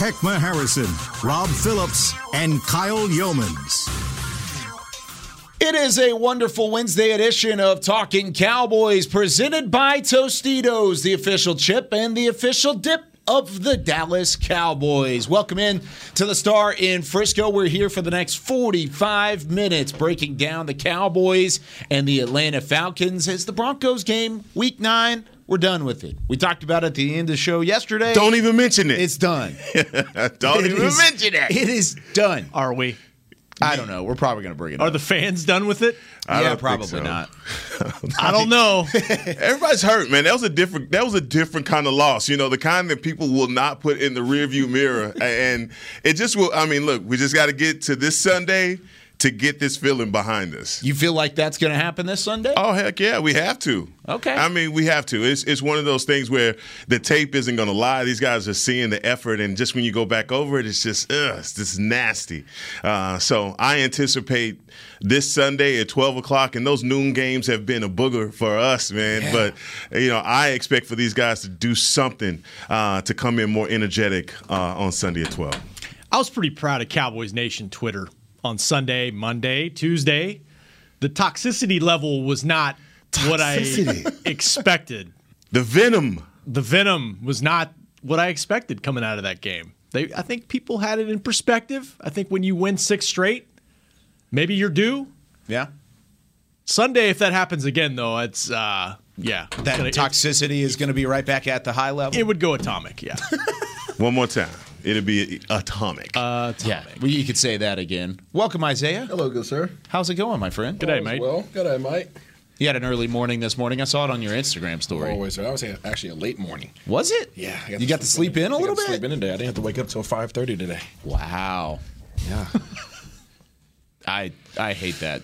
Heckma Harrison, Rob Phillips, and Kyle Youmans. It is a wonderful Wednesday edition of Talking Cowboys presented by Tostitos, the official chip and the official dip of the Dallas Cowboys. Welcome in to the Star in Frisco. We're here for the next 45 minutes breaking down the Cowboys and the Atlanta Falcons as the Broncos game, week nine. We're done with it. We talked about it at the end of the show yesterday. Don't even mention it. It's done. Don't It even is- mention it. It is done. Are we? I don't know. We're probably going to bring it Are up. the fans done with it? I yeah, probably so. not. I don't know. Everybody's hurt, man. That was a different. That was a different kind of loss. You know, the kind that people will not put in the rearview mirror, and it just will. I mean, look, we just got to get to this Sunday to get this feeling behind us. You feel like that's going to happen this Sunday? Oh heck yeah, we have to. Okay. I mean, we have to. It's it's one of those things where the tape isn't going to lie. These guys are seeing the effort, and just when you go back over it, it's just ugh, it's just nasty. Uh, so I anticipate this Sunday at twelve o'clock, and those noon games have been a booger for us, man. But you know, I expect for these guys to do something uh, to come in more energetic uh, on Sunday at twelve. I was pretty proud of Cowboys Nation Twitter on Sunday, Monday, Tuesday. The toxicity level was not what I expected. The venom. The venom was not what I expected coming out of that game. They, I think people had it in perspective. I think when you win six straight, maybe you're due. Yeah. Sunday, if that happens again, though, it's uh, yeah, That Gonna- toxicity is going to be right back at the high level. It would go atomic. Yeah. One more time. It'll be atomic. yeah, well, you could say that again. Welcome, Isaiah. Hello, good sir. How's it going, my friend? Good day, mate. Well, good day, mate. You had an early morning this morning. I saw it on your Instagram story. Always, sir. That was actually a late morning. Was it? Yeah, I You got to sleep in a I little got to bit. Sleep in today. I didn't have to wake up till five thirty today. Wow. Yeah. I I hate that.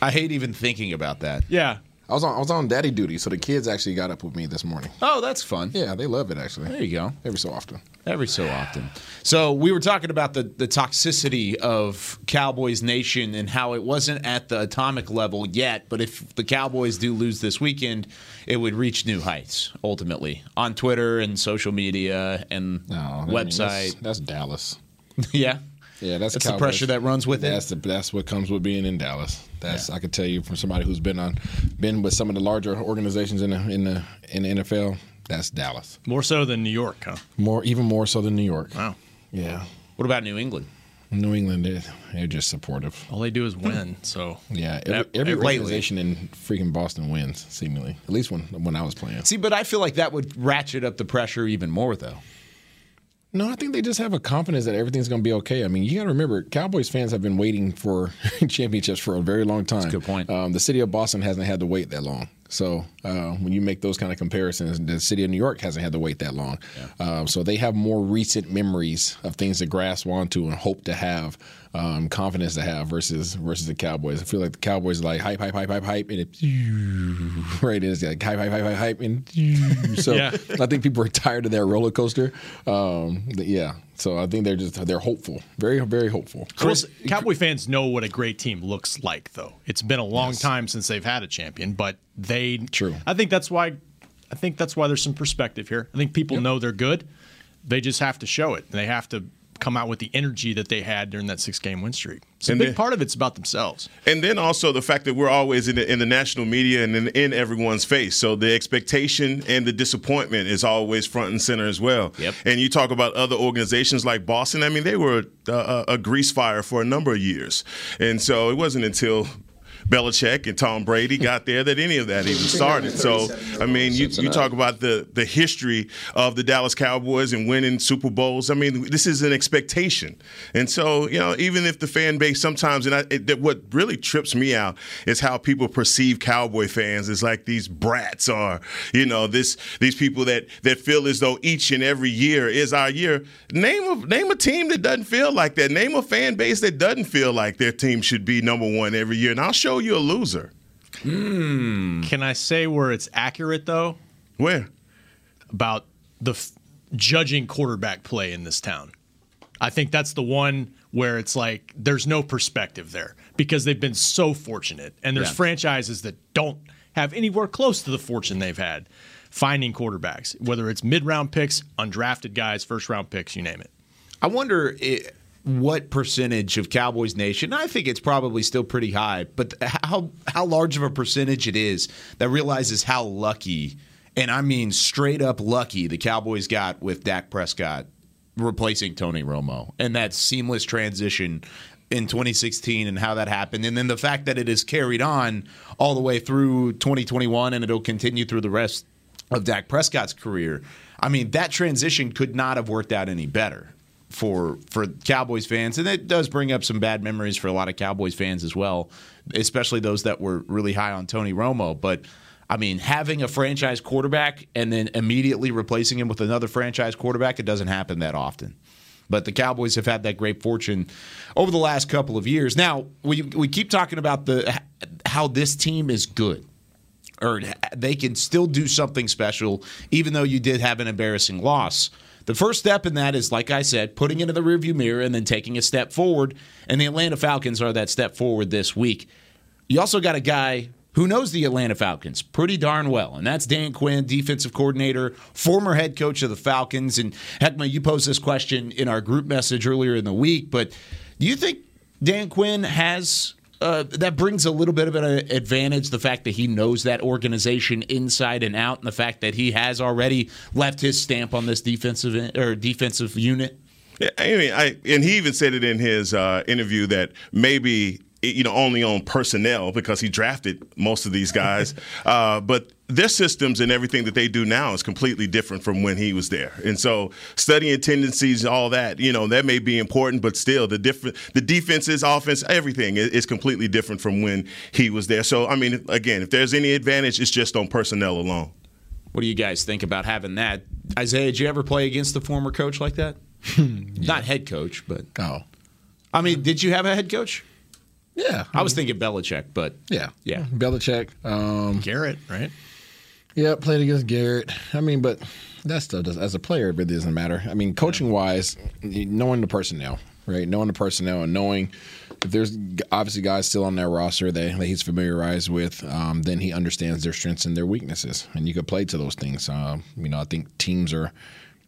I hate even thinking about that. Yeah. I was on I was on daddy duty, so the kids actually got up with me this morning. Oh, that's fun. Yeah, they love it actually. There you go. Every so often. Every so often. So we were talking about the, the toxicity of Cowboys Nation and how it wasn't at the atomic level yet, but if the Cowboys do lose this weekend, it would reach new heights ultimately on Twitter and social media and No, I mean, that's, website. that's Dallas. yeah. Yeah, that's, That's the pressure that runs with it. That's the that's what comes with being in Dallas. That's I could tell you from somebody who's been on been with some of the larger organizations in the in the in the NFL. That's Dallas. More so than New York, huh? More even more so than New York. Wow. Yeah. What about New England? New England, they're, they're just supportive. All they do is win. So Yeah, every, every organization in freaking Boston wins, seemingly. At least when when I was playing. See, but I feel like that would ratchet up the pressure even more, though. No, I think they just have a confidence that everything's going to be okay. I mean, you got to remember, Cowboys fans have been waiting for championships for a very long time. a good point. Um, the city of Boston hasn't had to wait that long. So uh, when you make those kind of comparisons, the city of New York hasn't had to wait that long. Um, so they have more recent memories of things to grasp onto and hope to have, um, confidence to have versus versus the Cowboys. I feel like the Cowboys are like hype, hype, hype, hype, hype, and it right it's like hype, hype, hype, hype, hype, and so Yeah. I think people are tired of that roller coaster. Um, th- yeah, so I think they're just they're hopeful, very very hopeful. Chris, Cowboy fans know what a great team looks like, though. It's been a long time since they've had a champion, but they. True. I think that's why. I think that's why there's some perspective here. I think people know they're good. They just have to show it. They have to come out with the energy that they had during that six game win streak. So a big then- part of it's about themselves. And then also the fact that we're always in the, in the national media and in, in everyone's face. So the expectation and the disappointment is always front and center as well. Yep. And you talk about other organizations like Boston. I mean, they were a, a, a grease fire for a number of years. And so it wasn't until Belichick and Tom Brady got there that any of that even started. So, I mean, you, you talk about the, the history of the Dallas Cowboys and winning Super Bowls. I mean, this is an expectation. And so, you know, even if the fan base sometimes, and I, it, what really trips me out is how people perceive Cowboy fans as like these brats or, you know, this these people that, that feel as though each and every year is our year. Name a, name a team that doesn't feel like that. Name a fan base that doesn't feel like their team should be number one every year. And I'll show you a loser. Hmm. Can I say where it's accurate though Where? about the f- judging quarterback play in this town? I think that's the one where it's like there's no perspective there because they've been so fortunate, and there's Yeah. franchises that don't have anywhere close to the fortune they've had finding quarterbacks, whether it's mid-round picks, undrafted guys, first-round picks, you name it. I wonder i what percentage of Cowboys Nation. I think it's probably still pretty high, but how how large of a percentage it is that realizes how lucky, and I mean straight up lucky, the Cowboys got with Dak Prescott replacing Tony Romo and that seamless transition in 2016 and how that happened and then the fact that it is carried on all the way through 2021 and it'll continue through the rest of Dak Prescott's career. I mean, that transition could not have worked out any better for for Cowboys fans, and it does bring up some bad memories for a lot of Cowboys fans as well, especially those that were really high on Tony Romo. But I mean, having a franchise quarterback and then immediately replacing him with another franchise quarterback, it doesn't happen that often. But the Cowboys have had that great fortune over the last couple of years. Now we we keep talking about the how this team is good or they can still do something special, even though you did have an embarrassing loss. The first step in that is, like I said, putting it in the rearview mirror and then taking a step forward. And the Atlanta Falcons are that step forward this week. You also got a guy who knows the Atlanta Falcons pretty darn well, and that's Dan Quinn, defensive coordinator, former head coach of the Falcons. And Heckma, you posed this question in our group message earlier in the week, but do you think Dan Quinn has uh, that brings a little bit of an advantage the fact that he knows that organization inside and out, and the fact that he has already left his stamp on this defensive or defensive unit. Yeah, I mean, I, and he even said it in his uh, interview that maybe you know only on personnel because he drafted most of these guys, uh, but their systems and everything that they do now is completely different from when he was there. And so studying tendencies, all that, you know, that may be important, but still the different the defenses, offense, everything is, is completely different from when he was there. So I mean, again, if there's any advantage, it's just on personnel alone. What do you guys think about having that? Isaiah, did you ever play against a former coach like that? Not head coach, but Oh, I mean, did you have a head coach? Yeah. I was thinking Belichick, but yeah, Yeah. Belichick. Um, Garrett, right? Yeah, played against Garrett. I mean, but that stuff does as a player it really doesn't matter. I mean, coaching wise, knowing the personnel, right? Knowing the personnel and knowing if there's obviously guys still on that roster that, that he's familiarized with, um, then he understands their strengths and their weaknesses, and you could play to those things. Um, you know, I think teams are.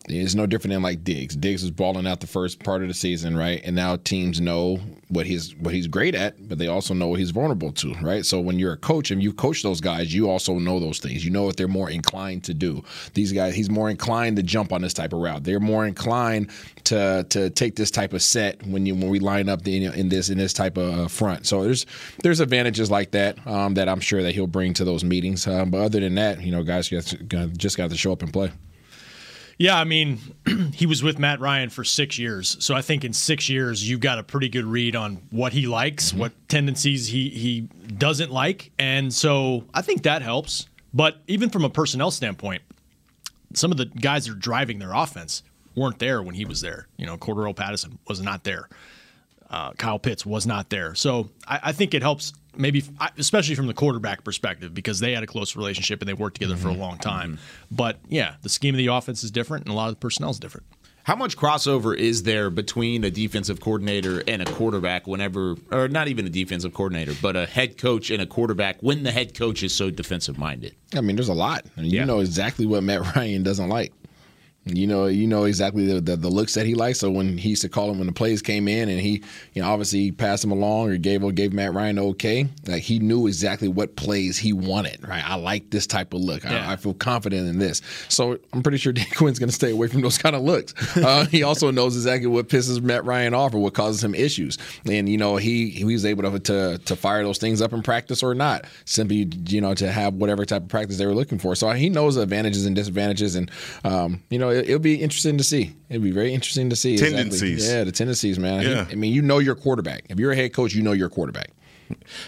It's no different than like Diggs. Diggs was balling out the first part of the season, right? And now teams know what he's what he's great at, but they also know what he's vulnerable to, right? So when you're a coach and you coach those guys, you also know those things. You know what they're more inclined to do. These guys, he's more inclined to jump on this type of route. They're more inclined to to take this type of set when you when we line up the, in this in this type of uh, front. So there's there's advantages like that um, that I'm sure that he'll bring to those meetings. Um, but other than that, you know, guys just, just got to show up and play. Yeah, I mean, he was with Matt Ryan for six years, so I think in six years you've got a pretty good read on what he likes, what tendencies he he doesn't like, and so I think that helps. But even from a personnel standpoint, some of the guys that are driving their offense weren't there when he was there. You know, Cordarrelle Patterson was not there. Uh, Kyle Pitts was not there. So I, I think it helps maybe, especially from the quarterback perspective, because they had a close relationship and they worked together for a mm-hmm. long time. Mm-hmm. But yeah, the scheme of the offense is different and a lot of the personnel is different. How much crossover is there between a defensive coordinator and a quarterback whenever, or not even a defensive coordinator, but a head coach and a quarterback when the head coach is so defensive minded? I mean, there's a lot. I mean, Yeah. You know exactly what Matt Ryan doesn't like. You know, you know exactly the, the, the looks that he likes. So when he used to call him when the plays came in, and he, you know, obviously he passed him along or gave gave Matt Ryan okay. Like he knew exactly what plays he wanted. Right, I like this type of look. Yeah. I, I feel confident in this. So I'm pretty sure Dan Quinn's going to stay away from those kind of looks. Uh, he also knows exactly what pisses Matt Ryan off or what causes him issues, and you know he he was able to to, to fire those things up in practice or not, simply you know to have whatever type of practice they were looking for. So he knows the advantages and disadvantages, and um, you know it, will be interesting to see. It'll be very interesting to see exactly- Tendencies. Yeah, the tendencies, man. Yeah. I mean, you know your quarterback. If you're a head coach, you know your quarterback.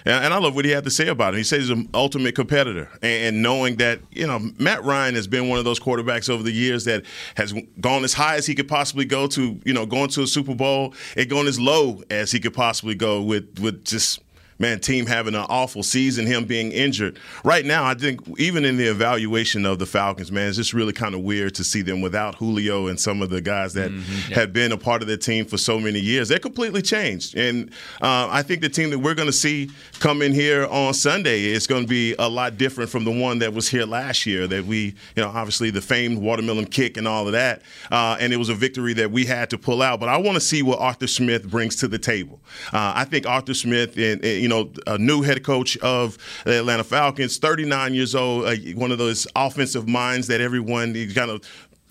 And and I love what he had to say about it. He says he's an ultimate competitor, and and knowing that you know Matt Ryan has been one of those quarterbacks over the years that has gone as high as he could possibly go to, you know, going to a Super Bowl, and going as low as he could possibly go with with just. Man, team having an awful season, him being injured. Right now, I think even in the evaluation of the Falcons, man, it's just really kind of weird to see them without Julio and some of the guys that had been a part of the team for so many years. They're completely changed. And uh, I think the team that we're going to see come in here on Sunday is going to be a lot different from the one that was here last year. That we, you know, obviously the famed watermelon kick and all of that. Uh, and it was a victory that we had to pull out. But I want to see what Arthur Smith brings to the table. Uh, I think Arthur Smith, and, and, you know, a new head coach of the Atlanta Falcons, 39 years old, uh, one of those offensive minds that everyone kind of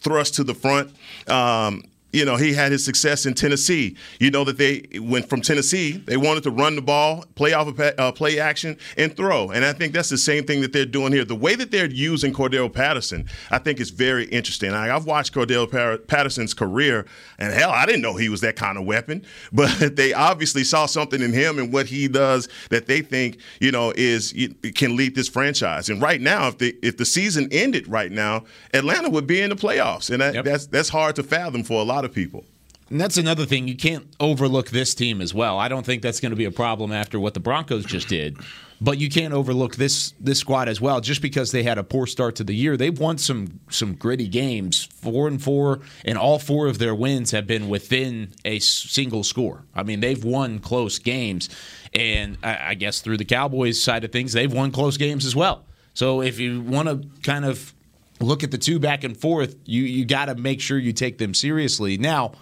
thrust to the front. Um, you know, he had his success in Tennessee. You know that they went from Tennessee, they wanted to run the ball, play off of uh, play action, and throw. And I think that's the same thing that they're doing here. The way that they're using Cordell Patterson, I think is very interesting. I, I've watched Cordell Patterson's career, and hell, I didn't know he was that kind of weapon. But they obviously saw something in him and what he does that they think, you know, is can lead this franchise. And right now, if the if the season ended right now, Atlanta would be in the playoffs, and that, Yep. that's that's hard to fathom for a lot of people. And that's another thing. You can't overlook this team as well. I don't think that's going to be a problem after what the Broncos just did. But you can't overlook this this squad as well. Just because they had a poor start to the year, they've won some some gritty games, four and four, and all four of their wins have been within a single score. I mean, they've won close games, and I, I guess through the Cowboys side of things, they've won close games as well. So if you want to kind of look at the two back and forth, you you got to make sure you take them seriously. Now,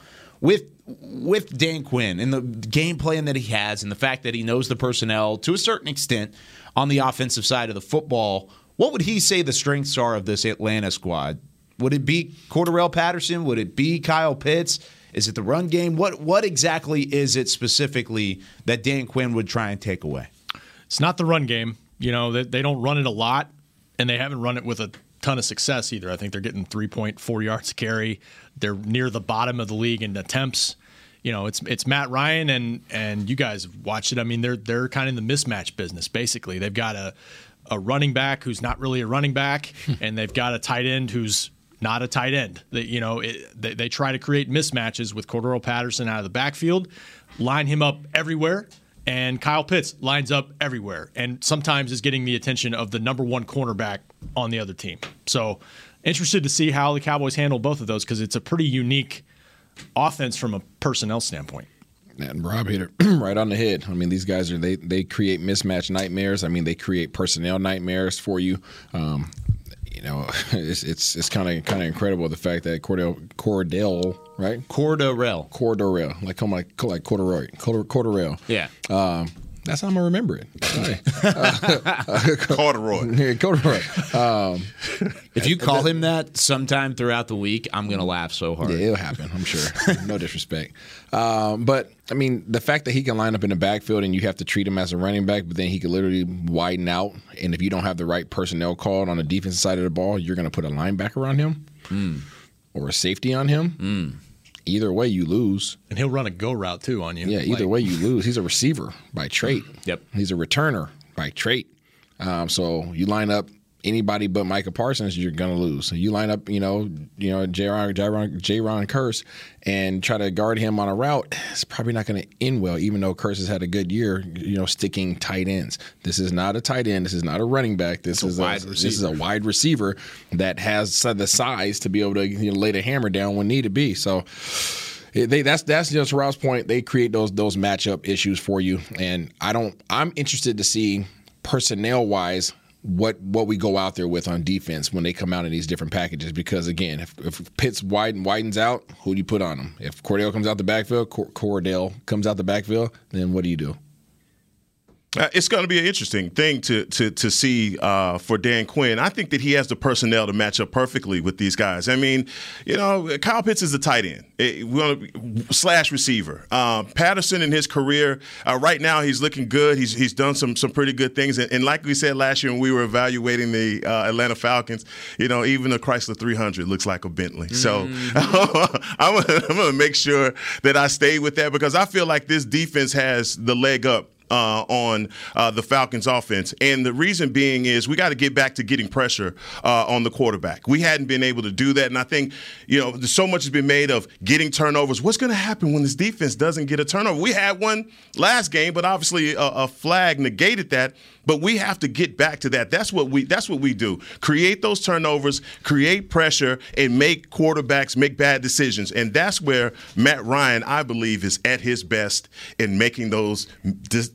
with with Dan Quinn and the game plan that he has and the fact that he knows the personnel to a certain extent on the offensive side of the football, what would he say the strengths are of this Atlanta squad? Would it be Cordarrelle Patterson? Would it be Kyle Pitts? Is it the run game? What what exactly is it specifically that Dan Quinn would try and take away? It's not the run game. You know, they, they don't run it a lot, and they haven't run it with a ton of success either. I think they're getting 3.4 yards a carry. They're near the bottom of the league in attempts. You know, it's it's Matt Ryan and and you guys have watched it. I mean, they're they're kind of in the mismatch business basically. They've got a a running back who's not really a running back, hmm. and they've got a tight end who's not a tight end. They, you know, it, they, they try to create mismatches with Cordarrelle Patterson out of the backfield, line him up everywhere, and Kyle Pitts lines up everywhere, and sometimes is getting the attention of the number one cornerback on the other team. So, interested to see how the Cowboys handle both of those because it's a pretty unique offense from a personnel standpoint. And Rob hit it right on the head. I mean, these guys are they they create mismatch nightmares. I mean, they create personnel nightmares for you. Um, you know, it's it's it's kind of kind of incredible the fact that Cordell Cordell right Cordarrelle. Cordell like come like like corduroy Cord- Cordell. Yeah. Um, that's how I'm gonna remember it. Sorry. Corduroy. Yeah, corduroy. Um, If you call him that sometime throughout the week, I'm going to laugh so hard. Yeah, it'll happen. I'm sure. no disrespect, um, but I mean, the fact that he can line up in the backfield and you have to treat him as a running back, but then he could literally widen out, and if you don't have the right personnel called on the defensive side of the ball, you're going to put a linebacker on him or a safety on him. Either way, you lose. And he'll run a go route too on you. Yeah, either Like, way, you lose. He's a receiver by trait. Yep. He's a returner by trait. Um, so you line up anybody but Micah Parsons, you're gonna lose. So you line up, you know, you know, Jayron, Jayron, Jayron Kearse, and try to guard him on a route. It's probably not going to end well, even though Kearse has had a good year. You know, sticking tight ends. This is not a tight end. This is not a running back. This is a, wide this is a wide receiver that has the size to be able to you know, lay the hammer down when need to be. So. They, that's that's just Rob's point. They create those those matchup issues for you, and I don't. I'm interested to see personnel wise what what we go out there with on defense when they come out in these different packages. Because again, if, if Pitts widen widens out, who do you put on them? If Cordell comes out the backfield, Cor- Cordell comes out the backfield, then what do you do? Uh, it's going to be an interesting thing to to to see uh, for Dan Quinn. I think that he has the personnel to match up perfectly with these guys. I mean, you know, Kyle Pitts is a tight end, it, slash receiver. Uh, Patterson in his career uh, right now, he's looking good. He's he's done some some pretty good things. And, and like we said last year when we were evaluating the uh, Atlanta Falcons, you know, even the Chrysler 300 looks like a Bentley. Mm-hmm. So I'm, I'm going to make sure that I stay with that because I feel like this defense has the leg up uh, on uh, the Falcons offense. And the reason being is we got to get back to getting pressure uh, on the quarterback. We hadn't been able to do that. And I think, you know, so much has been made of getting turnovers. What's going to happen when this defense doesn't get a turnover? We had one last game, but obviously a, a flag negated that. But we have to get back to that. That's what we that's what we do. Create those turnovers, create pressure, and make quarterbacks make bad decisions. And that's where Matt Ryan, I believe, is at his best in making those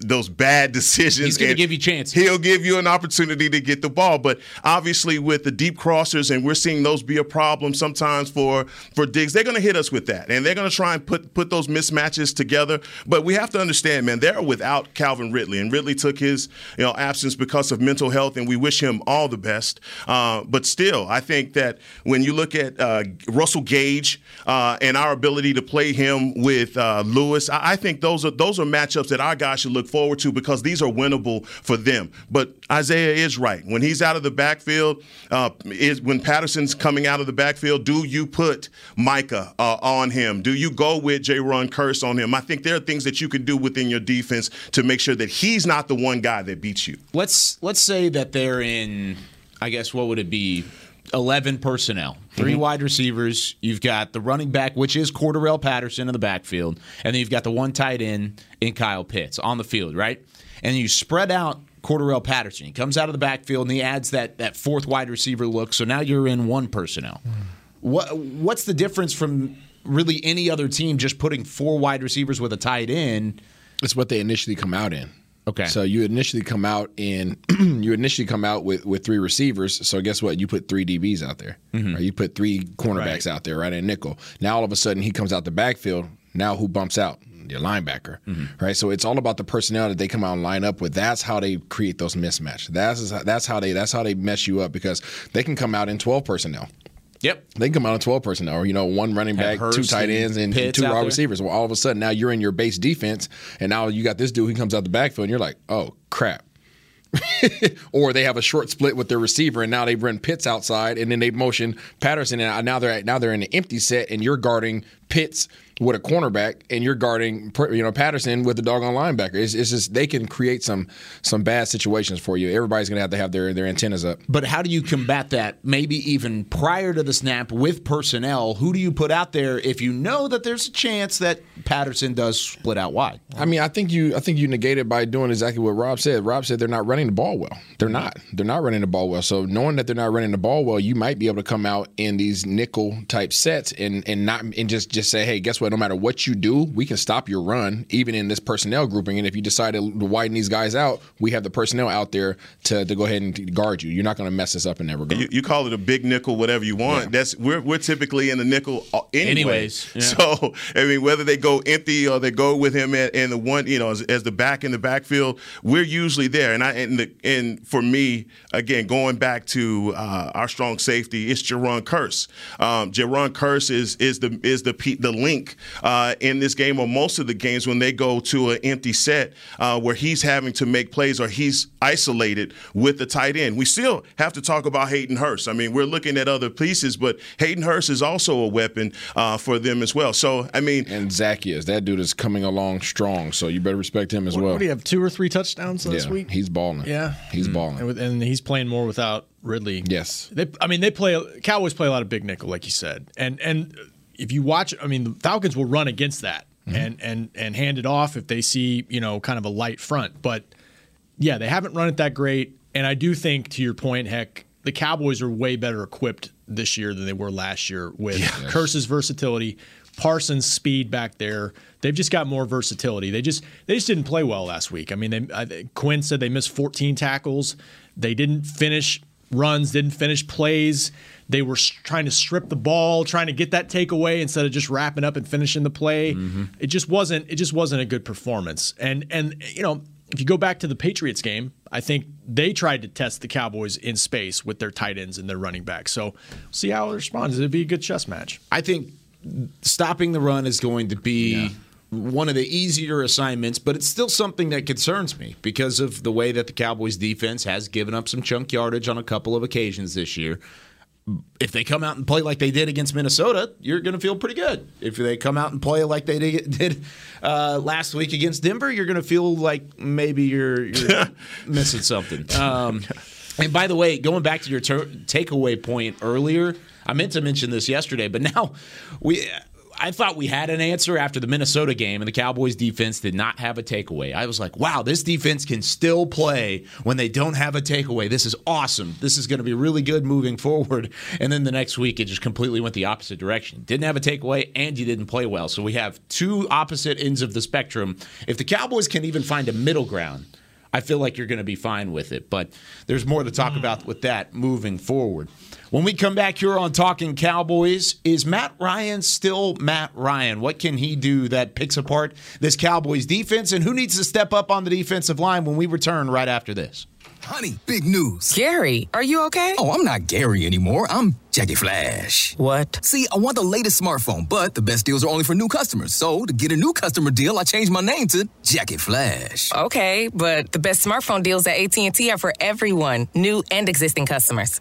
those bad decisions. He's going to give you chances. He'll give you an opportunity to get the ball. But obviously, with the deep crossers, and we're seeing those be a problem sometimes for for Diggs, they're going to hit us with that, and they're going to try and put put those mismatches together. But we have to understand, man, they're without Calvin Ridley, and Ridley took his you know absence because of mental health, and we wish him all the best. Uh, but still, I think that when you look at uh, Russell Gage uh, and our ability to play him with uh, Lewis, I, I, think those are those are matchups that our guys should look forward to because these are winnable for them. But Isaiah is right. When he's out of the backfield, uh, is when Patterson's coming out of the backfield, do you put Micah uh, on him? Do you go with Jayron Kearse on him? I think there are things that you can do within your defense to make sure that he's not the one guy that beats you. Let's let's say that they're in. I guess what would it be? 11 personnel, 3 mm-hmm. wide receivers. You've got the running back, which is Cordarrelle Patterson in the backfield. And then you've got the one tight end in Kyle Pitts on the field, right? And you spread out Cordarrelle Patterson. He comes out of the backfield and he adds that, that fourth wide receiver look. So now you're in one personnel. Mm. What What's the difference from really any other team just putting four wide receivers with a tight end? It's what they initially come out in. Okay. So you initially come out in you initially come out with with three receivers. So guess what? You put three DBs out there. Mm-hmm. Right? You put three cornerbacks right. out there, right? And nickel. Now all of a sudden he comes out the backfield. Now who bumps out? Your linebacker, mm-hmm. right? So it's all about the personnel that they come out and line up with. That's how they create those mismatch. That's that's how they that's how they mess you up because they can come out in twelve personnel. Yep. They can come out on 12 personnel, or, you know, one running back, two tight ends, and, two wide receivers. Well, all of a sudden, now you're in your base defense, and now you got this dude who comes out the backfield, and you're like, oh, crap. or they have a short split with their receiver, and now they run Pitts outside, and then they motion Patterson, and now they're now they're in an empty set, and you're guarding Pitts with a cornerback and you're guarding you know Patterson with the doggone linebacker. It's, it's just they can create some some bad situations for you. Everybody's going to have to have their their antennas up. But how do you combat that? Maybe even prior to the snap with personnel, who do you put out there if you know that there's a chance that Patterson does split out wide? I mean, I think you I think you negate it by doing exactly what Rob said. Rob said they're not running the ball well. They're not. They're not running the ball well. So knowing that they're not running the ball well, you might be able to come out in these nickel type sets and and not and just just say, hey, guess what? No matter what you do, we can stop your run, even in this personnel grouping. And if you decide to widen these guys out, we have the personnel out there to, to go ahead and guard you. You're not going to mess us up in that regard. You, you, call it a big nickel, whatever you want. Yeah. That's we're, we're typically in the nickel uh, anyway. anyways. Yeah. So I mean, whether they go empty or they go with him in the one, you know, as, as, the back in the backfield, we're usually there. And I and the, and for me, again, going back to uh, our strong safety, it's Jayron Kearse. Um, Jayron Kearse is is the is the the link uh, in this game or most of the games when they go to an empty set uh, where he's having to make plays or he's isolated with the tight end. We still have to talk about Hayden Hurst. I mean, we're looking at other pieces, but Hayden Hurst is also a weapon uh, for them as well. So, I mean, and Zaccheaus, that dude is coming along strong. So you better respect him as what, well. What do you have? Two or three touchdowns last yeah, week? He's balling. Yeah, he's mm-hmm. balling, and, with, and he's playing more without Ridley. Yes, they, I mean they play. Cowboys play a lot of big nickel, like you said, and and if you watch, I mean, the Falcons will run against that mm-hmm. and and and hand it off if they see you know kind of a light front. But yeah, they haven't run it that great, and I do think to your point, heck, the Cowboys are way better equipped this year than they were last year with yes. Kearse's versatility, Parsons' speed back there. They've just got more versatility. They just they just didn't play well last week. I mean, they, I, Quinn said they missed 14 tackles. They didn't finish runs, didn't finish plays. They were trying to strip the ball, trying to get that takeaway instead of just wrapping up and finishing the play. Mm-hmm. It just wasn't it just wasn't a good performance. And and you know, if you go back to the Patriots game, I think they tried to test the Cowboys in space with their tight ends and their running backs. So see how it responds. It'd be a good chess match. I think stopping the run is going to be yeah. one of the easier assignments, but it's still something that concerns me because of the way that the Cowboys defense has given up some chunk yardage on a couple of occasions this year if they come out and play like they did against Minnesota, you're going to feel pretty good. If they come out and play like they did uh, last week against Denver, you're going to feel like maybe you're, you're missing something. Um, and by the way, going back to your ter- takeaway point earlier, I meant to mention this yesterday, but now we I thought we had an answer after the Minnesota game, and the Cowboys defense did not have a takeaway. I was like, wow, this defense can still play when they don't have a takeaway. This is awesome. This is going to be really good moving forward. And then the next week, it just completely went the opposite direction. Didn't have a takeaway, and you didn't play well. So we have two opposite ends of the spectrum. If the Cowboys can even find a middle ground, I feel like you're going to be fine with it. But there's more to talk about with that moving forward. When we come back here on Talking Cowboys, is Matt Ryan still Matt Ryan? What can he do that picks apart this Cowboys defense? And who needs to step up on the defensive line when we return right after this? Honey, big news. Gary, are you okay? Oh, I'm not Gary anymore. I'm Jackie Flash. What? See, I want the latest smartphone, but the best deals are only for new customers. So, to get a new customer deal, I changed my name to Jackie Flash. Okay, but the best smartphone deals at AT&T are for everyone, new and existing customers.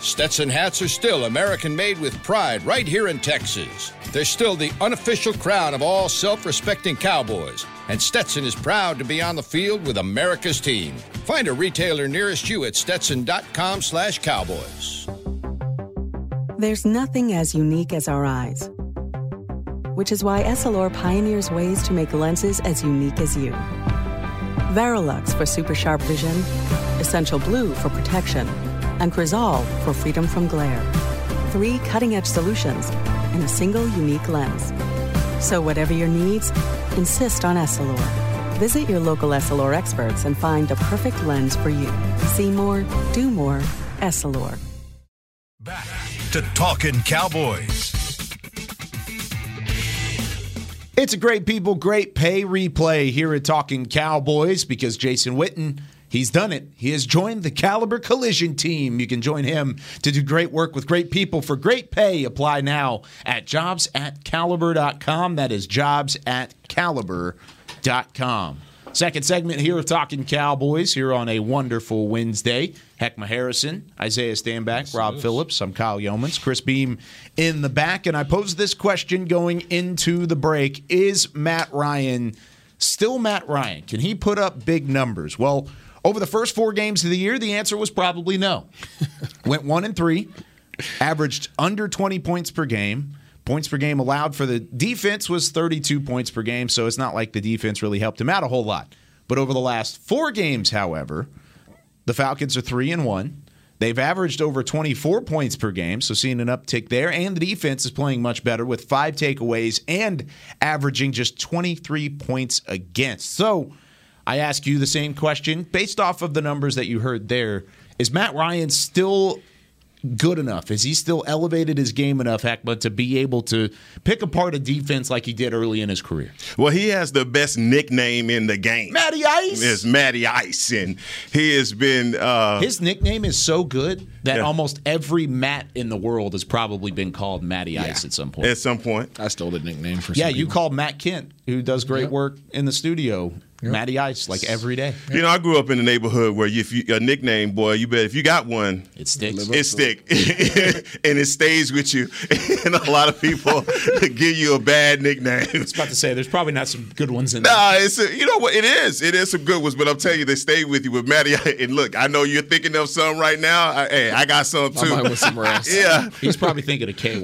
Stetson hats are still American made with pride right here in Texas. They're still the unofficial crown of all self respecting cowboys, and Stetson is proud to be on the field with America's team. Find a retailer nearest you at stetson.com slash cowboys. There's nothing as unique as our eyes, which is why Essilor pioneers ways to make lenses as unique as you. Varilux for super sharp vision, Essential Blue for protection and Crizal for freedom from glare. Three cutting edge solutions in a single unique lens. So, whatever your needs, insist on Essilor. Visit your local Essilor experts and find the perfect lens for you. See more, do more, Essilor. Back to Talking Cowboys. It's a great people, great pay replay here at Talking Cowboys because Jason Witten He's done it. He has joined the Caliber Collision team. You can join him to do great work with great people for great pay. Apply now at jobs at caliber.com. That is jobs at caliber.com. Second segment here of Talking Cowboys here on a wonderful Wednesday. Heckma Harrison, Isaiah Stanback, Rob Phillips. I'm Kyle Youmans, Chris Beam in the back. And I posed this question going into the break Is Matt Ryan still Matt Ryan? Can he put up big numbers? Well, over the first four games of the year, the answer was probably no. Went one and three, averaged under 20 points per game. Points per game allowed for the defense was 32 points per game, so it's not like the defense really helped him out a whole lot. But over the last four games, however, the Falcons are three and one. They've averaged over 24 points per game, so seeing an uptick there. And the defense is playing much better with five takeaways and averaging just 23 points against. So I ask you the same question based off of the numbers that you heard there. Is Matt Ryan still good enough? Is he still elevated his game enough, Heckma, to be able to pick apart a defense like he did early in his career? Well, he has the best nickname in the game. Matty Ice. It's Matty Ice, and he has been. Uh, His nickname is so good that Yeah. almost every Matt in the world has probably been called Matty Ice at some point. at some point. I stole the nickname for. yeah, some you called Matt Kent, who does great Yep. work in the studio, Matty Ice, like every day. You know, I grew up in a neighborhood where if you a nickname, boy, you bet if you got one, it sticks. It stick, and it stays with you. and a lot of people give you a bad nickname. I was about to say, there's probably not some good ones in there. Nah, it's a, you know what it is. It is some good ones, but I'm telling you, they stay with you. With Matty, and look, I know you're thinking of some right now. I, hey, I got some I too. might went somewhere else. yeah. He's probably thinking of KY.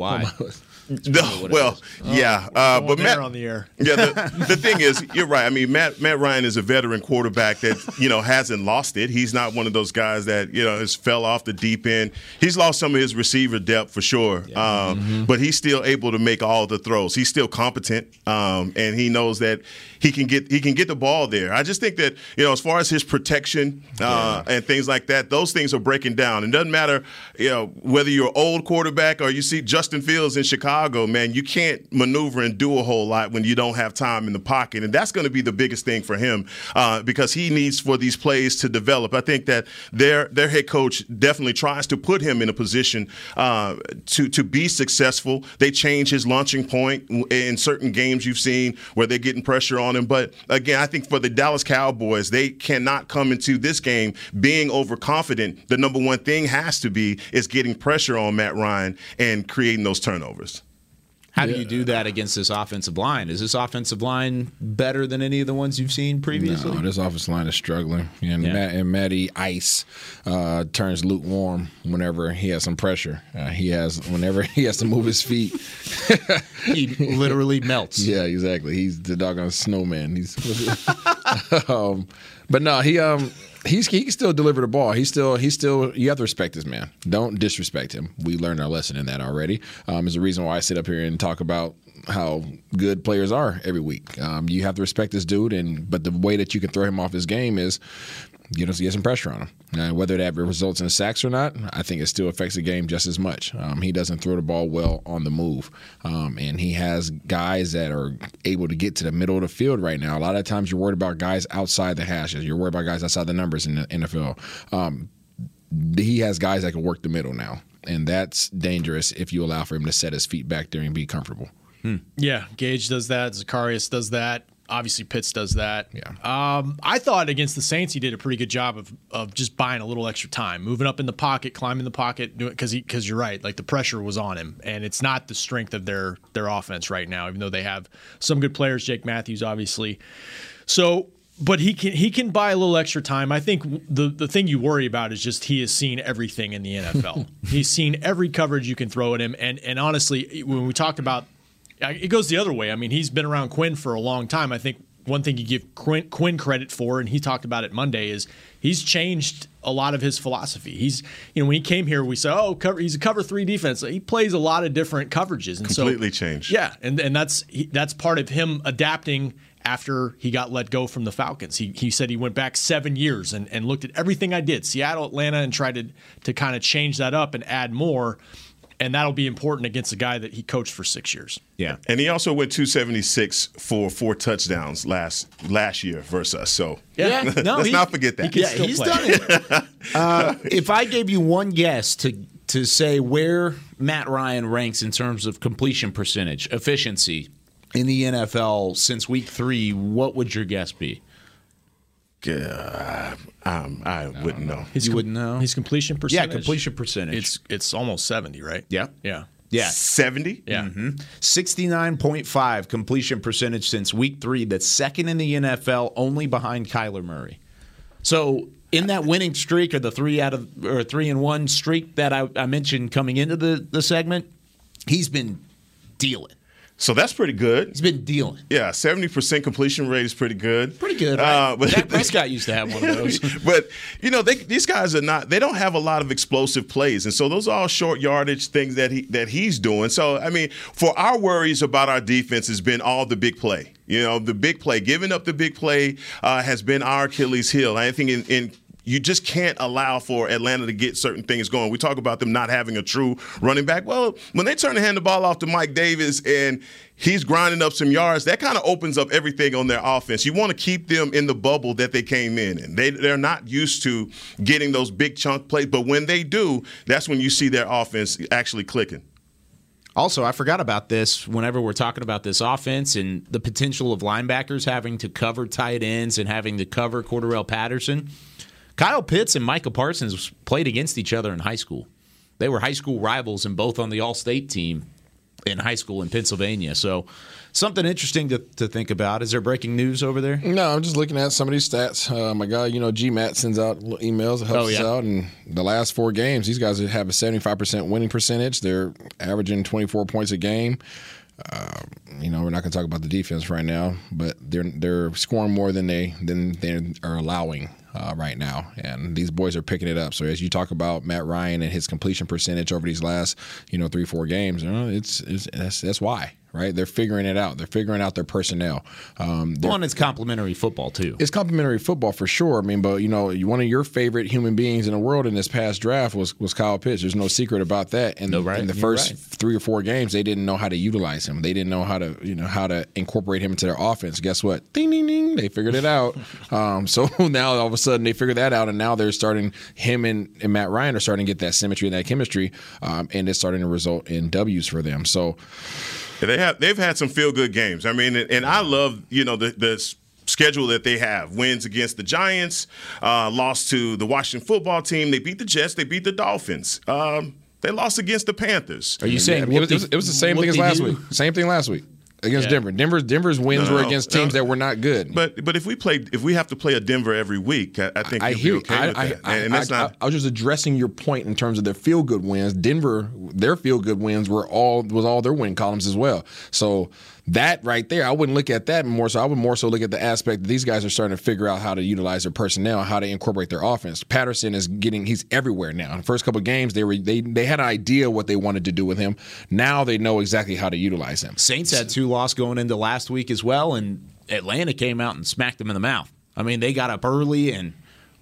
No, well, yeah, uh, but Matt on the air. Yeah, the, the thing is, you're right. I mean, Matt Matt Ryan is a veteran quarterback that you know hasn't lost it. He's not one of those guys that you know has fell off the deep end. He's lost some of his receiver depth for sure, um, but he's still able to make all the throws. He's still competent, um, and he knows that he can get he can get the ball there. I just think that you know, as far as his protection uh, and things like that, those things are breaking down. It doesn't matter, you know, whether you're an old quarterback or you see Justin Fields in Chicago. Man, you can't maneuver and do a whole lot when you don't have time in the pocket, and that's going to be the biggest thing for him uh, because he needs for these plays to develop. I think that their their head coach definitely tries to put him in a position uh, to to be successful. They change his launching point in certain games you've seen where they're getting pressure on him. But again, I think for the Dallas Cowboys, they cannot come into this game being overconfident. The number one thing has to be is getting pressure on Matt Ryan and creating those turnovers. How do you do that against this offensive line? Is this offensive line better than any of the ones you've seen previously? No, this offensive line is struggling, and Yeah. Matt, and Matty Ice uh, turns lukewarm whenever he has some pressure. Uh, he has whenever he has to move his feet. he literally melts. Yeah, exactly. He's the doggone snowman. He's, um, but no, he um he's he can still deliver the ball. He's still he's still you have to respect this man. Don't disrespect him. We learned our lesson in that already. Um, is the reason why I sit up here and talk about how good players are every week. Um, you have to respect this dude, and but the way that you can throw him off his game is get us get some pressure on him. Whether that results in sacks or not, I think it still affects the game just as much. Um, he doesn't throw the ball well on the move, um, and he has guys that are able to get to the middle of the field right now. A lot of times you're worried about guys outside the hashes. You're worried about guys outside the numbers in the NFL. Um, he has guys that can work the middle now, and that's dangerous if you allow for him to set his feet back there and be comfortable. Yeah, Gage does that. Zaccheaus does that. Obviously, Pitts does that. Yeah. Um, I thought against the Saints, he did a pretty good job of of just buying a little extra time, moving up in the pocket, climbing the pocket, doing because because you're right, like the pressure was on him, and it's not the strength of their their offense right now, even though they have some good players, Jake Matthews, obviously. So, but he can he can buy a little extra time. I think the the thing you worry about is just he has seen everything in the NFL. He's seen every coverage you can throw at him, and and honestly, when we talked about it goes the other way. I mean, he's been around Quinn for a long time. I think one thing you give Quinn, Quinn credit for, and he talked about it Monday, is he's changed a lot of his philosophy. He's, you know, when he came here, we said, oh, cover, he's a cover three defense. He plays a lot of different coverages, and Completely so, changed. Yeah, and and that's he, that's part of him adapting after he got let go from the Falcons. He he said he went back seven years and, and looked at everything I did, Seattle, Atlanta, and tried to to kind of change that up and add more. And that'll be important against a guy that he coached for six years. Yeah. And he also went 276 for four touchdowns last last year versus us. So Yeah, no, let's he- not forget that. yeah, he's done it. Uh, if I gave you one guess to to say where Matt Ryan ranks in terms of completion percentage, efficiency in the NFL since week three, what would your guess be? Uh, um, I wouldn't know. His you com- wouldn't know. His completion percentage. Yeah, completion percentage. It's it's almost seventy, right? Yeah. Yeah. yeah. 70? Yeah. 69.5 completion percentage since week three. That's second in the NFL, only behind Kyler Murray. So in that winning streak or the three out of or three and one streak that I, I mentioned coming into the, the segment, he's been dealing. So that's pretty good. He's been dealing. Yeah, 70% completion rate is pretty good. Pretty good. Uh, but Dak Prescott used to have one of those. but you know, they, these guys are not. They don't have a lot of explosive plays, and so those are all short yardage things that he that he's doing. So I mean, for our worries about our defense has been all the big play. You know, the big play, giving up the big play uh, has been our Achilles heel. I think in, in you just can't allow for Atlanta to get certain things going. We talk about them not having a true running back. Well, when they turn to hand the ball off to Mike Davis and he's grinding up some yards, that kind of opens up everything on their offense. You want to keep them in the bubble that they came in and they they're not used to getting those big chunk plays, but when they do, that's when you see their offense actually clicking. Also, I forgot about this whenever we're talking about this offense and the potential of linebackers having to cover tight ends and having to cover Cordarrelle Patterson. Kyle Pitts and Micah Parsons played against each other in high school. They were high school rivals and both on the All State team in high school in Pennsylvania. So, something interesting to, to think about. Is there breaking news over there? No, I'm just looking at some of these stats. Uh, my guy, you know, GMAT sends out emails, helps oh, yeah. us out. And the last four games, these guys have a 75% winning percentage. They're averaging 24 points a game. Uh, you know, we're not going to talk about the defense right now, but they're they're scoring more than they than they are allowing uh, right now, and these boys are picking it up. So as you talk about Matt Ryan and his completion percentage over these last you know three four games, you know, it's, it's that's that's why right? They're figuring it out. They're figuring out their personnel. Um, well, and it's complementary football too. It's complementary football for sure. I mean, but you know, one of your favorite human beings in the world in this past draft was was Kyle Pitts. There's no secret about that. And no, right. in the first right. three or four games, they didn't know how to utilize him. They didn't know how to you know how to incorporate him into their offense. Guess what? Ding ding ding. They figured it out. um, so now all of a sudden they figured that out, and now they're starting him and, and Matt Ryan are starting to get that symmetry and that chemistry, um, and it's starting to result in W's for them. So. They have they've had some feel good games. I mean, and I love you know the the schedule that they have. Wins against the giants uh, lost to the washington football team. They beat the jets they beat the dolphins. Um, they lost against the panthers. Are you saying it, was, it, was, it was the same thing as last do? week? Same thing last week against yeah. Denver. Denver's Denver's wins no, were against teams no. that were not good. But but if we play if we have to play a Denver every week, I, I think I hear. Okay I, I, I, and that's not. I was just addressing your point in terms of their feel good wins. Denver, their feel good wins were all was all their win columns as well. So that right there, I wouldn't look at that more so. I would more so look at the aspect that these guys are starting to figure out how to utilize their personnel, how to incorporate their offense. Patterson is getting he's everywhere now. In the first couple games, they were they they had an idea what they wanted to do with him. Now they know exactly how to utilize him. Saints had two losses going into last week as well, and Atlanta came out and smacked them in the mouth. I mean, they got up early and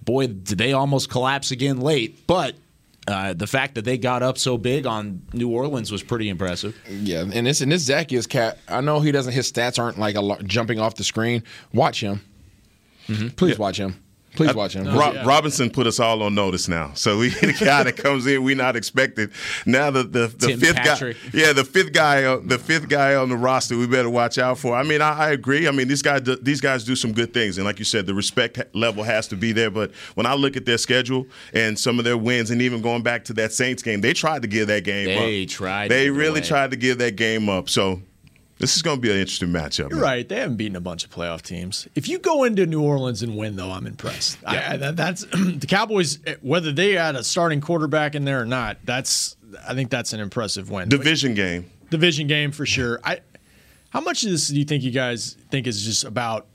boy, did they almost collapse again late. But uh, the fact that they got up so big on New Orleans was pretty impressive. Yeah, and this and this Zaccheaus cat, I know he doesn't. His stats aren't like a, jumping off the screen. Watch him. Mm-hmm. Please yeah. watch him. Please watch him. Rob, yeah. Robinson put us all on notice now. So we the guy that comes in, we not expected. Now the the, the fifth Patrick. guy, yeah, the fifth guy, uh, the fifth guy on the roster, we better watch out for. I mean, I, I agree. I mean, these guys these guys do some good things, and like you said, the respect level has to be there. But when I look at their schedule and some of their wins, and even going back to that Saints game, they tried to give that game they up. They tried. They really tried to give that game up. So this is going to be an interesting matchup. You're man. right. They haven't beaten a bunch of playoff teams. If you go into New Orleans and win, though, I'm impressed. Yeah. I, I, that's the Cowboys. Eh, whether they had a starting quarterback in there or not, that's I think that's an impressive win. Division game. Division game for sure. I. How much of this do you think you guys think is just about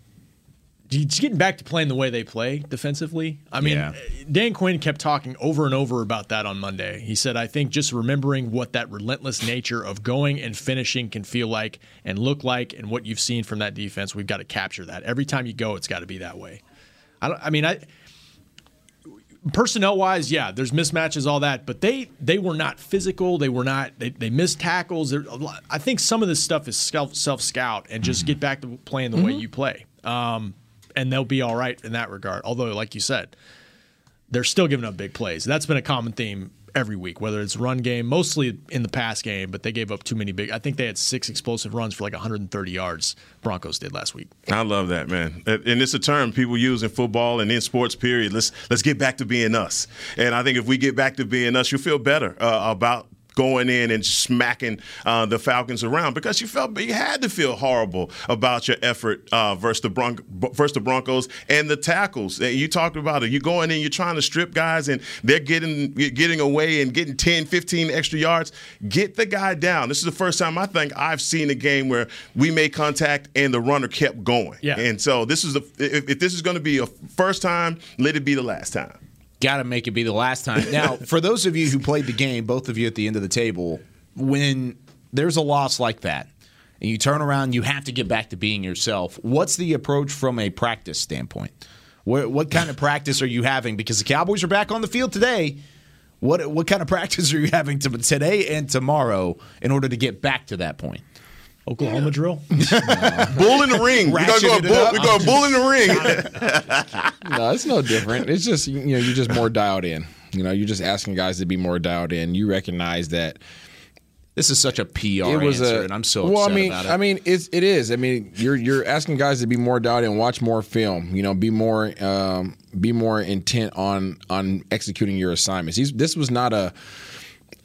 just getting back to playing the way they play defensively. I mean, yeah. Dan Quinn kept talking over and over about that on Monday. He said, I think just remembering what that relentless nature of going and finishing can feel like and look like, and what you've seen from that defense, we've got to capture that. Every time you go, it's got to be that way. I, don't, I mean, I personnel wise, yeah, there's mismatches, all that, but they they were not physical. They were not. They, they missed tackles. I think some of this stuff is self self scout and just mm-hmm. get back to playing the mm-hmm. way you play. Um, and they'll be all right in that regard. Although, like you said, they're still giving up big plays. That's been a common theme every week, whether it's run game, mostly in the pass game, but they gave up too many big. I think they had six explosive runs for like 130 yards. Broncos did last week. I love that, man. And it's a term people use in football and in sports. Period. Let's let's get back to being us. And I think if we get back to being us, you'll feel better uh, about going in and smacking uh, the Falcons around because you felt you had to feel horrible about your effort uh, versus the Bron- versus the Broncos and the tackles. And you talked about it. You're going in, you're trying to strip guys, and they're getting getting away and getting 10, 15 extra yards. Get the guy down. This is the first time I think I've seen a game where we made contact and the runner kept going. Yeah. And so this is the if, if this is going to be a first time, let it be the last time. Got to make it be the last time. Now, for those of you who played the game, both of you at the end of the table, when there's a loss like that, and you turn around, you have to get back to being yourself. What's the approach from a practice standpoint? What, what kind of practice are you having? Because the Cowboys are back on the field today. What what kind of practice are you having to, today and tomorrow in order to get back to that point? Oklahoma drill. bull in the ring. We're gonna go bull, we're going bull in the ring. no, it's no different. It's just you know you're just more dialed in. You know, you're just asking guys to be more dialed in. You recognize that This is such a PR it was answer, a, and I'm so well. upset I mean, about it. I mean, it's it is. I mean, you're you're asking guys to be more dialed in, watch more film. You know, be more um, be more intent on on executing your assignments. These, this was not a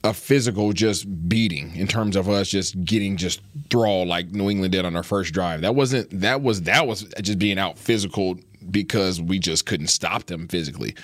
a physical just beating in terms of us just getting just thrall like New England did on our first drive. That wasn't that was that was just being out physical because we just couldn't stop them physically.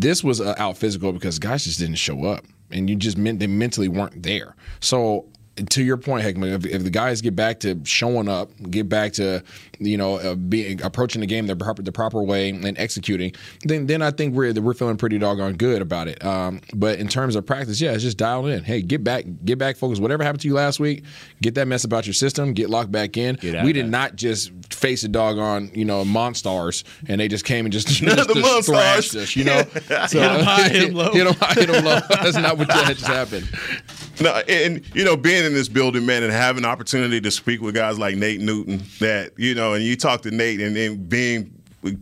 This was uh, out physical because guys just didn't show up and you just meant they mentally weren't there. So to your point, Heckman, if, if the guys get back to showing up, get back to you know uh, being approaching the game the proper the proper way and executing, then then I think we're we're feeling pretty doggone good about it. Um, but in terms of practice, yeah, it's just dialed in. Hey, get back, get back focus. Whatever happened to you last week, get that mess about your system, get locked back in. We did not just face a doggone you know monsters and they just came and just, just, The just thrashed us. You know, so, Hit 'em high, hit low. hit 'em high, hit low. That's not what that just happened. No, and you know, being in this building, man, and having the opportunity to speak with guys like Nate Newton, that you know, and you talk to Nate, and then being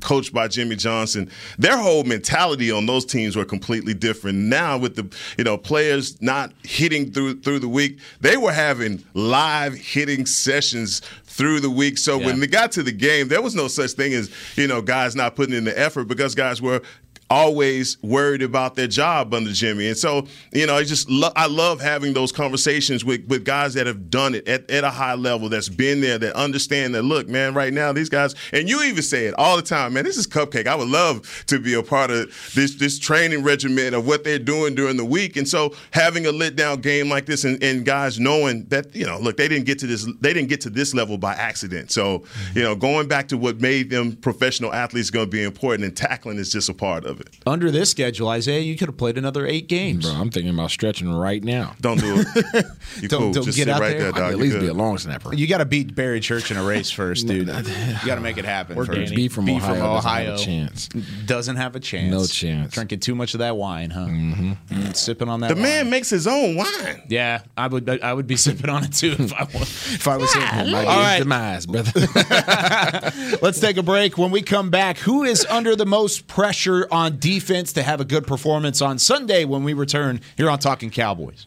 coached by Jimmy Johnson, their whole mentality on those teams were completely different. Now, with the you know players not hitting through through the week, they were having live hitting sessions through the week. So when they got to the game, there was no such thing as you know guys not putting in the effort because guys were always worried about their job under Jimmy. And so, you know, I just lo- I love having those conversations with, with guys that have done it at, at a high level, that's been there, that understand that, look, man, right now, these guys, and you even say it all the time, man, this is cupcake. I would love to be a part of this this training regimen of what they're doing during the week. And so having a lit down game like this and, and guys knowing that, you know, look, they didn't get to this they didn't get to this level by accident. So, you know, going back to what made them professional athletes to be important and tackling is just a part of it. Under this schedule, Isaiah, you could have played another eight games. Bro, I'm thinking about stretching right now. Don't do it. You Don't- cool. don't Just get sit out right there. there, dog. at least good. be a long snapper. You got to beat Barry Church in a race first, dude. You got to make it happen. Or first. Danny. B from B Ohio, from doesn't Ohio. have a chance. Doesn't have a chance. No chance. Drinking too much of that wine, huh? Mm-hmm. Sipping on that. The wine. man makes his own wine. Yeah, I would. I would be sipping on it too if I was. If I was. Might be All his right, demise, brother. let's take a break. When we come back, who is under the most pressure on defense to have a good performance on Sunday when we return here on Talking Cowboys?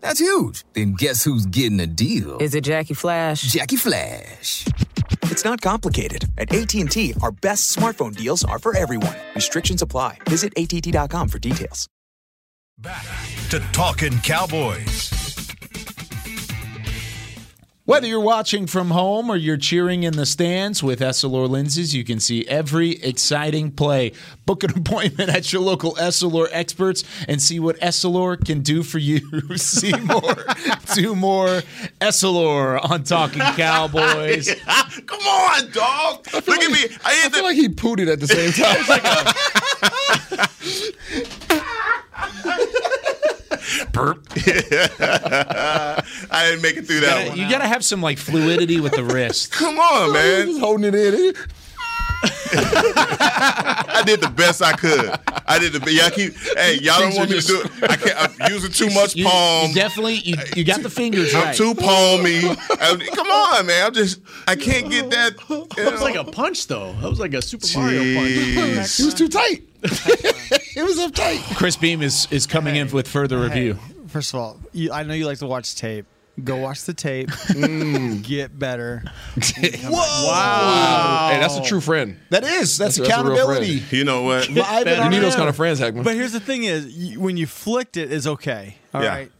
That's huge. Then guess who's getting a deal? Is it Jackie Flash? Jackie Flash. It's not complicated. At AT&T, our best smartphone deals are for everyone. Restrictions apply. Visit att.com for details. Back to Talking Cowboys. Whether you're watching from home or you're cheering in the stands with Essilor lenses, you can see every exciting play. Book an appointment at your local Essilor experts and see what Essilor can do for you. see more, do more Essilor on Talking Cowboys. Come on, dog. Look at me. I, I feel like he pooted at the same time. Burp. I didn't make it through that gotta- one. You got to have some like fluidity with the wrist. Come on, man. Just holding it in. Eh? I did the best I could. I did the best. Y'all keep. Hey, y'all don't want me to do it. I can't. I'm using too much You, palm. you definitely you, you got the fingers I'm right. too palmy. I'm- come on, man. I'm just. I can't get that. you That was know. like a punch, though. That was like a Super Mario punch. He was too tight. it was uptight. Chris Beam is is coming in with further review. First of all, you, I know you like to watch tape. Go watch the tape. Get better. Wow. Hey, that's a true friend. That is that's, That's a- that's accountability. You know what? Live and You need on those kind of friends, Hackman. But here's the thing: is when you flicked it, is okay. All right. Yeah.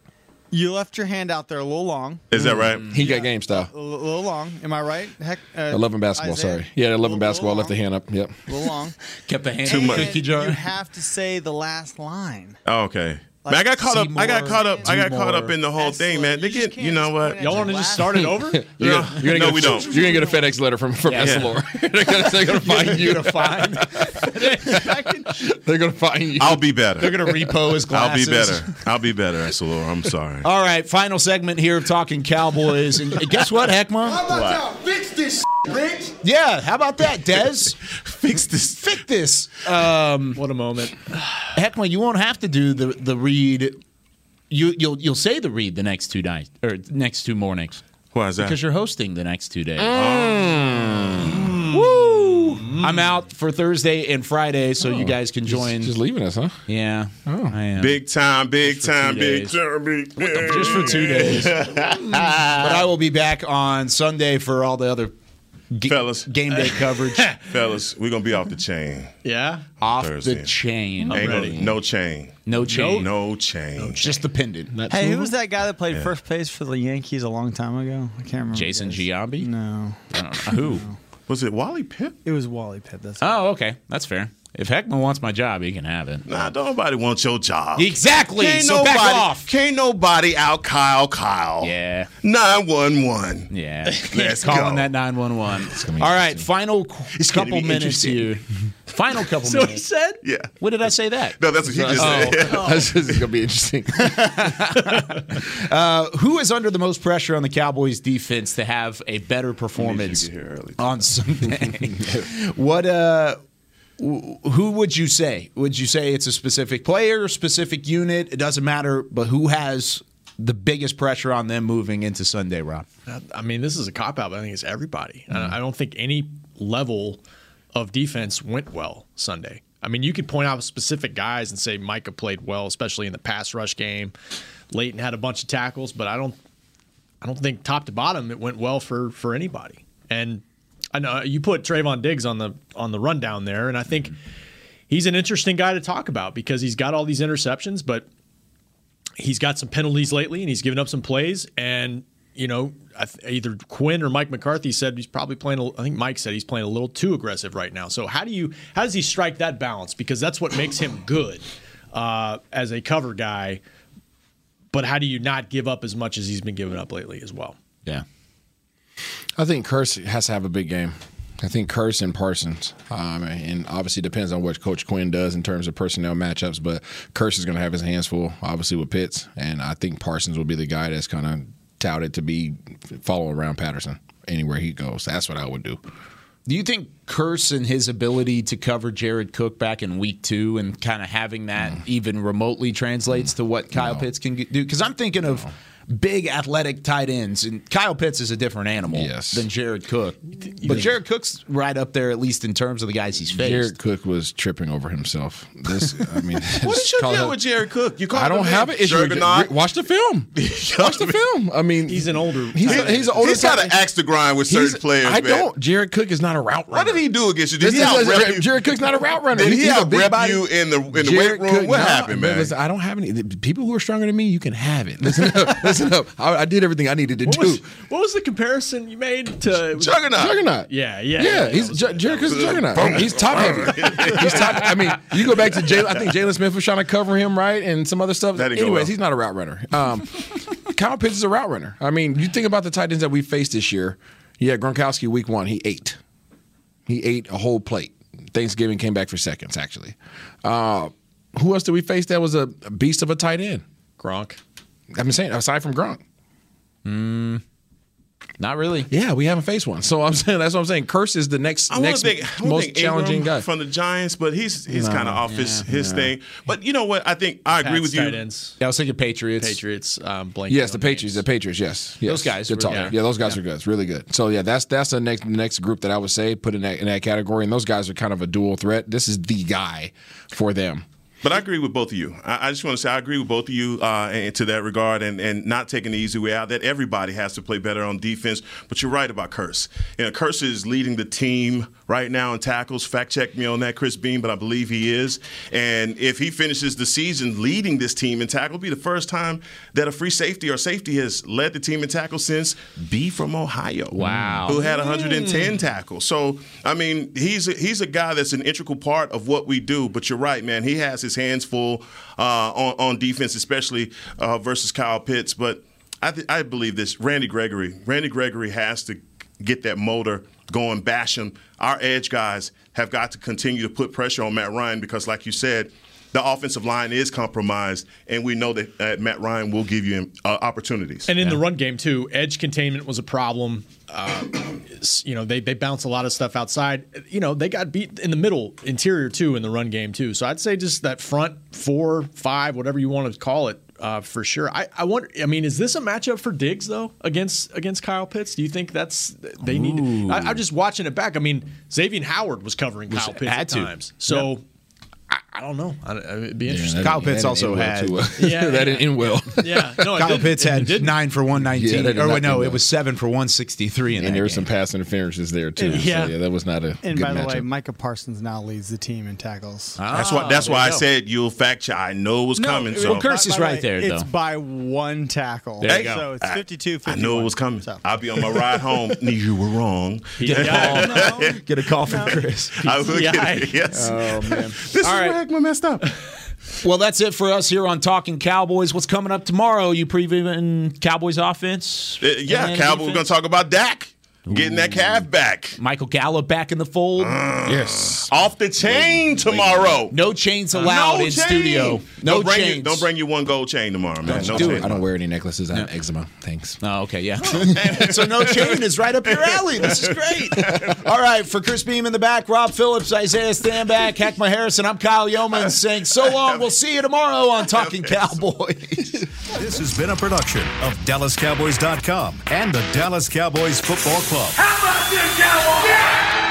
You left your hand out there a little long. Is that right? He got game style. A little, little long. Am I right? Heck. Uh, 11 basketball, Isaiah? sorry. Yeah, 11 Little- basketball. little Left the hand up. Yep. A little long. Kept the hand Too much. You have to say the last line. Oh, okay. Man, I got caught up. I got caught up. I got caught up in the whole thing, man. They get. You know what? Y'all want to just start it over? You're No, gonna, you're gonna no, get a, we don't. You're gonna get a FedEx letter from from Yeah. Essilor. they're, gonna, they're gonna find you. Gonna find. They're gonna find you. I'll be better. They're gonna repo his glasses. I'll be better. I'll be better, Essilor. I'm sorry. All right, final segment here of talking Cowboys, and guess what, Heckma? How about y'all fix this, bitch? Yeah, how about that, Dez? Fix this. Fix this. Um, What a moment. Heckman, you won't have to do the the read. You you'll you'll say the read the next two nights or next two mornings Why is that? because you're hosting the next two days. Mm. Woo! I'm out for Thursday and Friday, so you guys can join. Just leaving us, huh? yeah, Oh. I am. Big time, big time, big time, big time. just for two days. but I will be back on Sunday for all the other ga- Fellas. game day coverage. Fellas, we're gonna be off the chain. Yeah. Off Thursday. the chain. Ain't gonna, no chain. No chain. No chain. Just the pendant. Hey, who was that guy that played first base for the Yankees a long time ago? I can't remember. Jason. Giambi? No, Who? Was it Wally Pipp? it was Wally Pitt. That's Oh, okay. That's fair. If Heckman wants my job, he can have it. Nah, don't nobody want your job. Exactly. Can't so nobody, back off. Can't nobody out Kyle Kyle. Yeah. 911. Yeah. Let's Calling go. that 911. All right. Final qu- It's gonna couple minutes here. Final couple minutes. So he said? Yeah. When did I say that? No, that's what he just Oh. said. this is gonna be interesting. Uh, who is under the most pressure on the Cowboys defense to have a better performance get here early. on Sunday? what uh wh- who would you say? Would you say it's a specific player, specific unit? It doesn't matter, but who has the biggest pressure on them moving into Sunday, Rob? I mean, this is a cop out, but I think it's everybody. Mm-hmm. I I don't think any level of defense went well Sunday. I mean, you could point out specific guys and say Micah played well, especially in the pass rush game. Leighton had a bunch of tackles, but I don't, I don't think top to bottom it went well for for anybody. And I know you put Trevon Diggs on the on the rundown there, and I think he's an interesting guy to talk about because he's got all these interceptions, but he's got some penalties lately and he's given up some plays and you know either Quinn or Mike McCarthy said he's probably playing I think Mike said he's playing a little too aggressive right now. So how do you how does he strike that balance? Because that's what makes him good uh, as a cover guy but how do you not give up as much as he's been giving up lately as well? Yeah. I think Kearse has to have a big game. I think Kearse and Parsons, um, and obviously depends on what Coach Quinn does in terms of personnel matchups. But Kearse is going to have his hands full, obviously with Pitts, and I think Parsons will be the guy that's kind of touted to be following around Patterson anywhere he goes. That's what I would do. Do you think Kearse and his ability to cover Jared Cook back in week two and kind of having that even remotely translates to what Kyle Pitts can do? Because I'm thinking of big athletic tight ends, and Kyle Pitts is a different animal Yes. than Jared Cook. But Jared Cook's right up there, at least in terms of the guys he's faced. Jared Cook was tripping over himself. This, I mean, What is your call deal it- with Jared Cook? You call I don't him have an issue. with Juggernaut? Watch the film. Watch the film. I mean, he's an older he's a, he's an older. He's got tight- an axe to grind with certain players. I man. don't. Jared Cook is not a route runner. What did he do against you? Did This he out-rep you? Jared Cook's not a route runner. Did he He's a big out-rep you in the in the Jared weight room? Cook- what no, happened, man? listen, I don't have any. The people who are stronger than me, you can have it. Listen, listen messing up. I, I did everything I needed to What do. was, what was the comparison you made to Juggernaut? Juggernaut. Yeah, yeah, Yeah, yeah, he's Jer- Jericho's a juggernaut. He's top heavy. he's top. I mean, you go back to Jaylon. I think Jaylon Smith was trying to cover him, right, and some other stuff. That didn't Anyways, well. he's not a route runner. Um, Kyle Pitts is a route runner. I mean, you think about the tight ends that we faced this year. Yeah, Gronkowski week one, he ate. He ate a whole plate. Thanksgiving came back for seconds, actually. Uh, who else did we face that was a, a beast of a tight end? Gronk. I'm saying aside from Gronk. Not really. Yeah, we haven't faced one. So I'm saying that's what I'm saying. Kearse is the next I next think, most think challenging Engram guy. from the Giants, but he's he's No, kind of off his yeah, his yeah. thing. But you know what? I think I agree Pats, with you. ends. Yeah, I was thinking Patriots. Patriots. Um, blanking Yes, the on Patriots. names. The Patriots. Yes, yes. Those guys Good talk. yeah. Yeah, those guys are good. It's really good. So yeah, that's that's the next next group that I would say put in that in that category. And those guys are kind of a dual threat. This is the guy for them. But I agree with both of you. I, I just want to say I agree with both of you uh, and to that regard, and, and not taking the easy way out. That everybody has to play better on defense. But you're right about Kearse. You know, Kearse is leading the team right now in tackles. Fact check me on that, Chris Beam, but I believe he is. And if he finishes the season leading this team in tackle, it'll be the first time that a free safety or safety has led the team in tackle since B from Ohio. Wow. Who had 110 tackles. So I mean, he's a, he's a guy that's an integral part of what we do. But you're right, man. He has his hands full uh, on on defense, especially uh, versus Kyle Pitts. But I th- I believe this. Randy Gregory. Randy Gregory has to get that motor going, bash him. Our edge guys have got to continue to put pressure on Matt Ryan because, like you said. The offensive line is compromised, and we know that uh, Matt Ryan will give you uh, opportunities. And in the run game too, edge containment was a problem. Uh, you know, they they bounce a lot of stuff outside. You know, they got beat in the middle, interior too, in the run game too. So I'd say just that front four, five, whatever you want to call it, uh, for sure. I, I wonder. I mean, is this a matchup for Diggs though against against Kyle Pitts? Do you think that's they need? I, I'm just watching it back. I mean, Xavier Howard was covering Kyle Pitts at times. So. I, I don't know. I, it'd be interesting. Kyle Pitts also had. Yeah, that yeah. didn't end well. Yeah, no, it Kyle didn't. Pitts had didn't. nine for one Yeah, nineteen. that did or wait, no, do it was seven for one sixty three in And that there were some pass interferences there too. Yeah. So yeah, that was not a And good by the way. Micah Parsons now leads the team in tackles. That's why. That's Ah, why I go. said you'll fact check. I know it was coming. it- So Well, Kearse is right way, there, It's by one tackle. There you go. So it's I- 52 I 51. knew it was coming. So. I'll be on my ride home. Knew you were wrong. Yeah. Get a call from Chris. I will get Yeah. it. Yes. oh man. this is right. Where messed up. Well, that's it for us here on Talking Cowboys. What's coming up tomorrow? You previewing Cowboys offense? Uh, yeah, Cowboys. We're going to talk about Dak getting that calf back. Michael Gallup back in the fold. Uh, yes. Off the chain tomorrow. No chains uh, allowed no in chain. studio. No don't bring chains. You, don't bring you one gold chain tomorrow, man. No do chain it. I don't wear any necklaces. I have eczema. Thanks. Oh, okay, yeah. Oh, so no chain is right up your alley. This is great. All right, for Chris Beam in the back, Rob Phillips, Isaiah Stanback, Heckma Harrison, I'm Kyle Youmans saying so long. We'll see you tomorrow on Talking Cowboys. This has been a production of DallasCowboys.com and the Dallas Cowboys Football Club. How about this, Cowboys? Yeah!